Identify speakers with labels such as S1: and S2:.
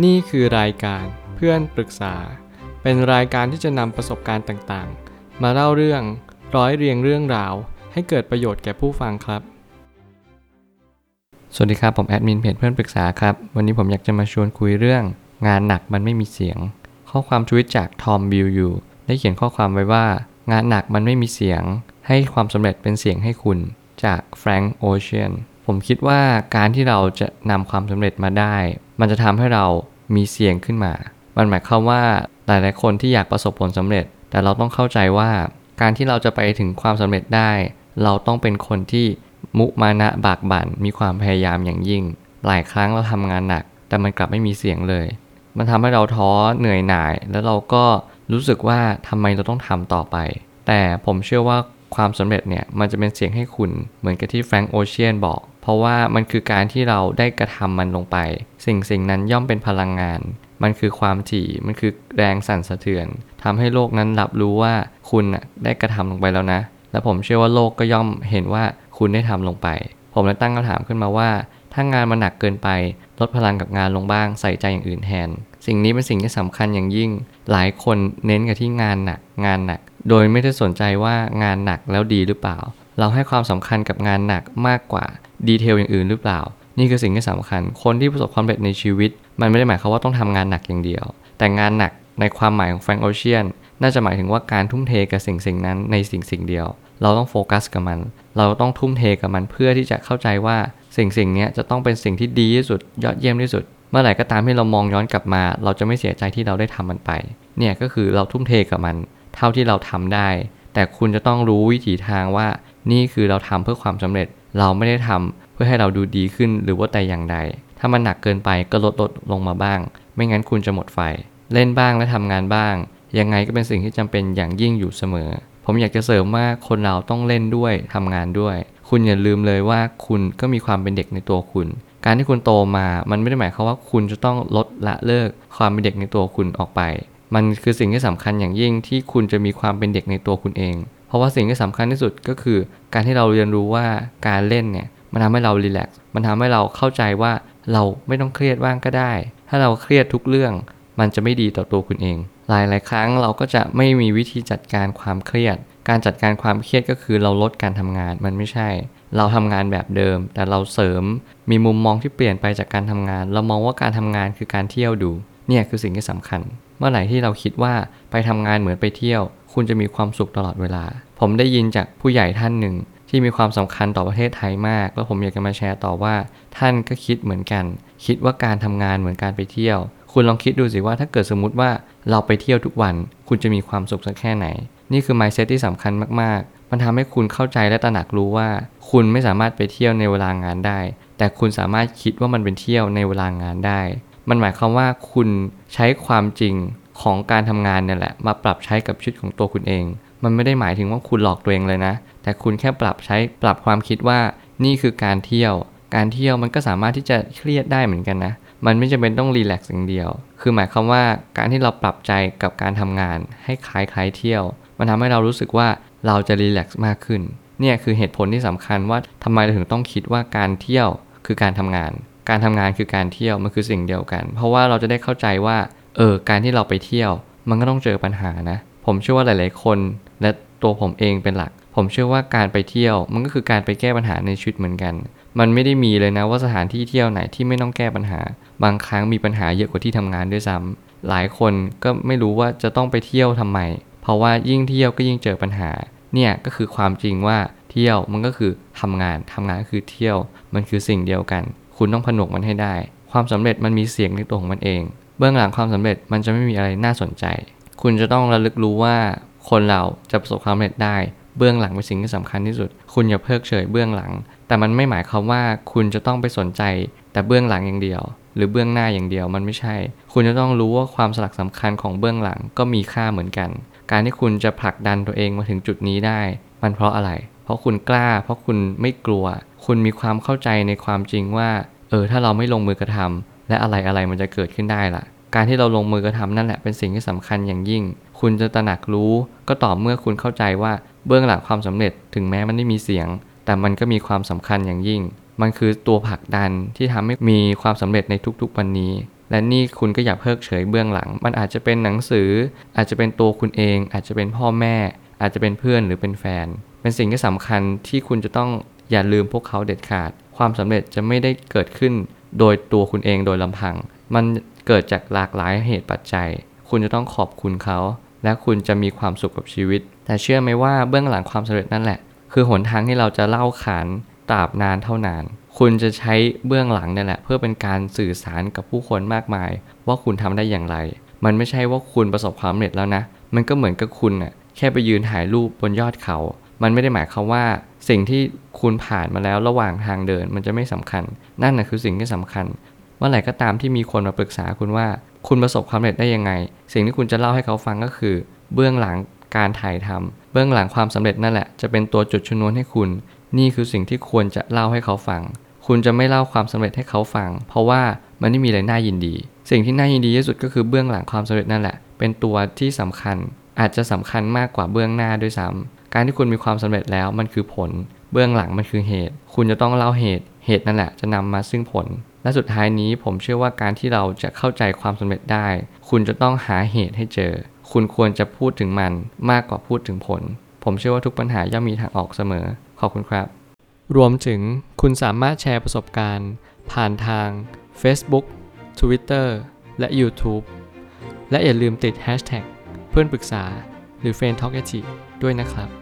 S1: นี่คือรายการเพื่อนปรึกษา เป็นรายการที่จะนำประสบการณ์ต่างๆ มาเล่าเรื่องร้อยเรียงเรื่องราว ให้เกิดประโยชน์แก่ผู้ฟังครับ สวัสดีครับ ผมแอดมินเพจเพื่อนปรึกษาครับ วันนี้ผมอยากจะมาชวนคุยเรื่อง งานหนักมันไม่มีเสียง ข้อความทวิตจากทอมบิลยูได้เขียนข้อความไว้ว่า งานหนักมันไม่มีเสียง ให้ความสำเร็จเป็นเสียงให้คุณจากแฟรงก์โอเชียน ผมคิดว่าการที่เราจะนำความสำเร็จมาได้ มันจะทำให้เรามีเสียงขึ้นมา มันหมายความว่าหลายๆคนที่อยากประสบผลสำเร็จ แต่เราต้องเข้าใจว่าการที่เราจะไปถึงความสำเร็จได้ เราต้องเป็นคนที่มุมานะบากบั่นมีความพยายามอย่างยิ่ง หลายครั้งเราทำงานหนัก แต่มันกลับไม่มีเสียงเลย มันทำให้เราท้อเหนื่อยหน่าย แล้วเราก็รู้สึกว่าทำไมเราต้องทำต่อไป แต่ผมเชื่อว่าความสำเร็จเนี่ยมันจะเป็นเสียงให้คุณเหมือนกับที่แฟรงก์โอเชียนบอก เพราะว่ามันคือการที่เราได้กระทำมันลงไป สิ่งสิ่งนั้นย่อมเป็นพลังงาน มันคือความถี่ มันคือแรงสั่นสะเทือนทำให้โลกนั้นรับรู้ว่าคุณน่ะได้กระทำลงไปแล้วนะ และผมเชื่อว่าโลกก็ย่อมเห็นว่าคุณได้ทำลงไป ผมเลยตั้งคำถามขึ้นมาว่า ถ้างานมันหนักเกินไป ลดพลังกับงานลงบ้างใส่ใจอย่างอื่นแทน สิ่งนี้เป็นสิ่งที่สำคัญอย่างยิ่ง หลายคนเน้นกับที่งานหนัก งานหนัก โดยไม่ได้สนใจว่างานหนักแล้วดีหรือเปล่า เราให้ความสำคัญกับงานหนักมากกว่า ดีเทลอย่างอื่นหรือเปล่า นี่คือสิ่งที่สำคัญ คนที่ประสบความสำเร็จในชีวิต มันไม่ได้หมายความว่าต้องทำงานหนักอย่างเดียว แต่งานหนักในความหมายของแฟรงก์โอเชียนน่าจะหมายถึงว่าการทุ่มเทกับสิ่งสิ่งนั้นในสิ่งสิ่งเดียว เราต้องโฟกัสกับมัน เราต้องทุ่มเทกับมันเพื่อที่จะเข้าใจว่าสิ่งสิ่งนี้จะต้องเป็นสิ่งที่ดีที่สุดยอดเยี่ยมที่สุด เมื่อไหร่ก็ตามที่เรามองย้อนกลับมา เราจะไม่เสียใจที่เราได้ทำมันไป เนี่ยก็คือเราทุ่มเทกับมัน เท่าที่เราทำได้ แต่คุณจะต้องรู้วิถีทางว่านี่คือเราทำเพื่อความสำเร็จ เราไม่ได้ทำเพื่อให้เราดูดีขึ้นหรือว่าแต่อย่างใด ถ้ามันหนักเกินไปก็ลดลดลงมาบ้าง ไม่งั้นคุณจะหมดไฟ เล่นบ้างและทำงานบ้าง ยังไงก็เป็นสิ่งที่จำเป็นอย่างยิ่งอยู่เสมอ ผมอยากจะเสริมว่าคนเราต้องเล่นด้วยทำงานด้วย คุณอย่าลืมเลยว่าคุณก็มีความเป็นเด็กในตัวคุณ การที่คุณโตมา มันไม่ได้หมายความว่าคุณจะต้องลดละเลิกความเป็นเด็กในตัวคุณออกไป มันคือสิ่งที่สำคัญอย่างยิ่งที่คุณจะมีความเป็นเด็กในตัวคุณเอง เพราะว่าสิ่งที่สำคัญที่สุดก็คือ การที่เราเรียนรู้ว่าการเล่นเนี่ยมันทำให้เรารีแลกซ์มันทำให้เราเข้าใจว่าเราไม่ต้องเครียดบ้างก็ได้ ถ้าเราเครียดทุกเรื่อง มันจะไม่ดีต่อตัวคุณเอง หลายหลายครั้งเราก็จะไม่มีวิธีจัดการความเครียด การจัดการความเครียดก็คือเราลดการทำงานมันไม่ใช่ เราทำงานแบบเดิม แต่เราเสริมมีมุมมองที่เปลี่ยนไปจากการทำงาน เรามองว่าการทำงานคือการเที่ยวดู เนี่ยคือสิ่งที่สำคัญ มื่อไหร่ที่เราคิดว่าไปทำงานเหมือนไปเที่ยว คุณจะมีความสุขตลอดเวลา ผมได้ยินจากผู้ใหญ่ท่านหนึ่ง ที่มีความสำคัญต่อประเทศไทยมาก แล้วผมอยากจะมาแชร์ต่อว่า ท่านก็คิดเหมือนกัน คิดว่าการทำงานเหมือนการไปเที่ยว คุณลองคิดดูสิว่าถ้าเกิดสมมติว่าเราไปเที่ยวทุกวัน คุณจะมีความสุขสักแค่ไหน นี่คือ mindset ที่สำคัญมากๆ มันทำให้คุณเข้าใจและตระหนักรู้ว่า คุณไม่สามารถไปเที่ยวในเวลางานได้ แต่คุณสามารถคิดว่ามันเป็นเที่ยวในเวลางานได้ มันหมายความว่าคุณใช้ความจริงของการทำงานเนี่ยแหละ มาปรับใช้กับชีวิตของตัวคุณเอง มันไม่ได้หมายถึงว่าคุณหลอกตัวเองเลยนะ แต่คุณแค่ปรับใช้ปรับความคิดว่านี่คือการเที่ยว การเที่ยวมันก็สามารถที่จะเครียดได้เหมือนกันนะ มันไม่จำเป็นต้องรีแลกซ์อย่างเดียว คือหมายความว่าการที่เราปรับใจกับการทำงาน ให้คล้ายๆเที่ยว มันทำให้เรารู้สึกว่าเราจะรีแลกซ์มากขึ้น เนี่ยคือเหตุผลที่สำคัญว่าทำไมเราถึงต้องคิดว่าการเที่ยวคือการทำงาน การทำงานคือการเที่ยวมันคือสิ่งเดียวกัน เพราะว่าเราจะได้เข้าใจว่าเออการที่เราไปเที่ยว มันก็ต้องเจอปัญหานะ ผมเชื่อว่าหลาย ๆ คน และตัวผมเองเป็นหลัก ผมเชื่อว่าการไปเที่ยว มันก็คือการไปแก้ปัญหาในชีวิตเหมือนกัน มันไม่ได้มีเลยนะว่าสถานที่เที่ยวไหนที่ไม่ต้องแก้ปัญหา บางครั้งมีปัญหาเยอะกว่าที่ทำงานด้วยซ้ำหลายคนก็ไม่รู้ว่าจะต้องไปเที่ยวทำไม เพราะว่ายิ่งเที่ยวก็ยิ่งเจอปัญหา เนี่ยก็คือความจริงว่าเที่ยวมันก็คือทำงานทำงานก็คือเที่ยว มันคือสิ่งเดียวกัน คุณต้องผนวกมันให้ได้ ความสำเร็จมันมีเสียงในตัวของมันเอง เบื้องหลังความสำเร็จมันจะไม่มีอะไรน่าสนใจ คุณจะต้องระลึกรู้ว่าคนเราจะประสบความสำเร็จได้ เบื้องหลังเป็นสิ่งที่สำคัญที่สุด คุณอย่าเพิกเฉยเบื้องหลัง แต่มันไม่หมายความว่าคุณจะต้องไปสนใจ แต่เบื้องหลังอย่างเดียว หรือเบื้องหน้าอย่างเดียวมันไม่ใช่ คุณจะต้องรู้ว่าความสลักสำคัญของเบื้องหลังก็มีค่าเหมือนกัน การที่คุณจะผลักดันตัวเองมาถึงจุดนี้ได้ มันเพราะอะไร เพราะคุณกล้า เพราะคุณไม่กลัว คุณมีความเข้าใจในความจริงว่า เออ ถ้าเราไม่ลงมือกระทำและอะไรอะไรมันจะเกิดขึ้นได้ล่ะ การที่เราลงมือกระทำนั่นแหละเป็นสิ่งที่สำคัญอย่างยิ่ง คุณจะตระหนักรู้ ก็ต่อเมื่อคุณเข้าใจว่าเบื้องหลังความสำเร็จถึงแม้มันไม่มีเสียง แต่มันก็มีความสำคัญอย่างยิ่ง มันคือตัวผลักดันที่ทำให้มีความสำเร็จในทุกๆวันนี้และนี่คุณก็อย่าเพิกเฉยเบื้องหลัง มันอาจจะเป็นหนังสือ อาจจะเป็นตัวคุณเอง อาจจะเป็นพ่อแม่ อาจจะเป็นเพื่อนหรือเป็นแฟน เป็นสิ่งที่สำคัญที่คุณจะต้อง อย่าลืมพวกเขาเด็ดขาด ความสำเร็จจะไม่ได้เกิดขึ้นโดยตัวคุณเองโดยลำพัง มันเกิดจากหลากหลายเหตุปัจจัย คุณจะต้องขอบคุณเขา และคุณจะมีความสุขกับชีวิต แต่เชื่อไหมว่าเบื้องหลังความสำเร็จนั่นแหละ คือหนทางที่เราจะเล่าขานตราบนานเท่านาน คุณจะใช้เบื้องหลังนี่แหละ เพื่อเป็นการสื่อสารกับผู้คนมากมาย ว่าคุณทำได้อย่างไร มันไม่ใช่ว่าคุณประสบความสำเร็จแล้วนะ มันก็เหมือนกับคุณน่ะแค่ไปยืนถ่ายรูปบนยอดเขา มันไม่ได้หมายความว่าสิ่งที่คุณผ่านมาแล้วระหว่างทางเดินมันจะไม่สำคัญ นั่นนะคือสิ่งที่สำคัญเมื่อไหร่ก็ตามที่มีคนมาปรึกษาคุณว่า คุณประสบความสำเร็จได้ยังไง สิ่งที่คุณจะเล่าให้เขาฟังก็คือ เบื้องหลังการถ่ายทำเบื้องหลังความสำเร็จนั่นแหละจะเป็นตัวจุดชนวนให้คุณ นี่คือสิ่งที่ควรจะเล่าให้เขาฟัง คุณจะไม่เล่าความสำเร็จให้เขาฟัง เพราะว่ามันไม่มีอะไรน่ายินดี สิ่งที่น่ายินดีที่สุดก็คือเบื้องหลังความสำเร็จนั่นแหละ เป็นตัวที่สำคัญ อาจจะสำคัญมากกว่าเบื้องหน้าด้วยซ้ำ การที่คุณมีความสำเร็จแล้วมันคือผล เบื้องหลังมันคือเหตุ คุณจะต้องเล่าเหตุ เหตุนั่นแหละจะนำมาซึ่งผล และสุดท้ายนี้ผมเชื่อว่าการที่เราจะเข้าใจความสำเร็จได้ คุณจะต้องหาเหตุให้เจอ คุณควรจะพูดถึงมันมากกว่าพูดถึงผล ผมเชื่อว่าทุกปัญหาย่อมมีทางออกเสมอ ขอบคุณครับ รวมถึงคุณสามารถแชร์ประสบการณ์ ผ่านทาง Facebook Twitter และ YouTube และอย่าลืมติด Hashtag เพื่อนปรึกษาหรือ f r ร e n d t a l k ด้วยนะครับ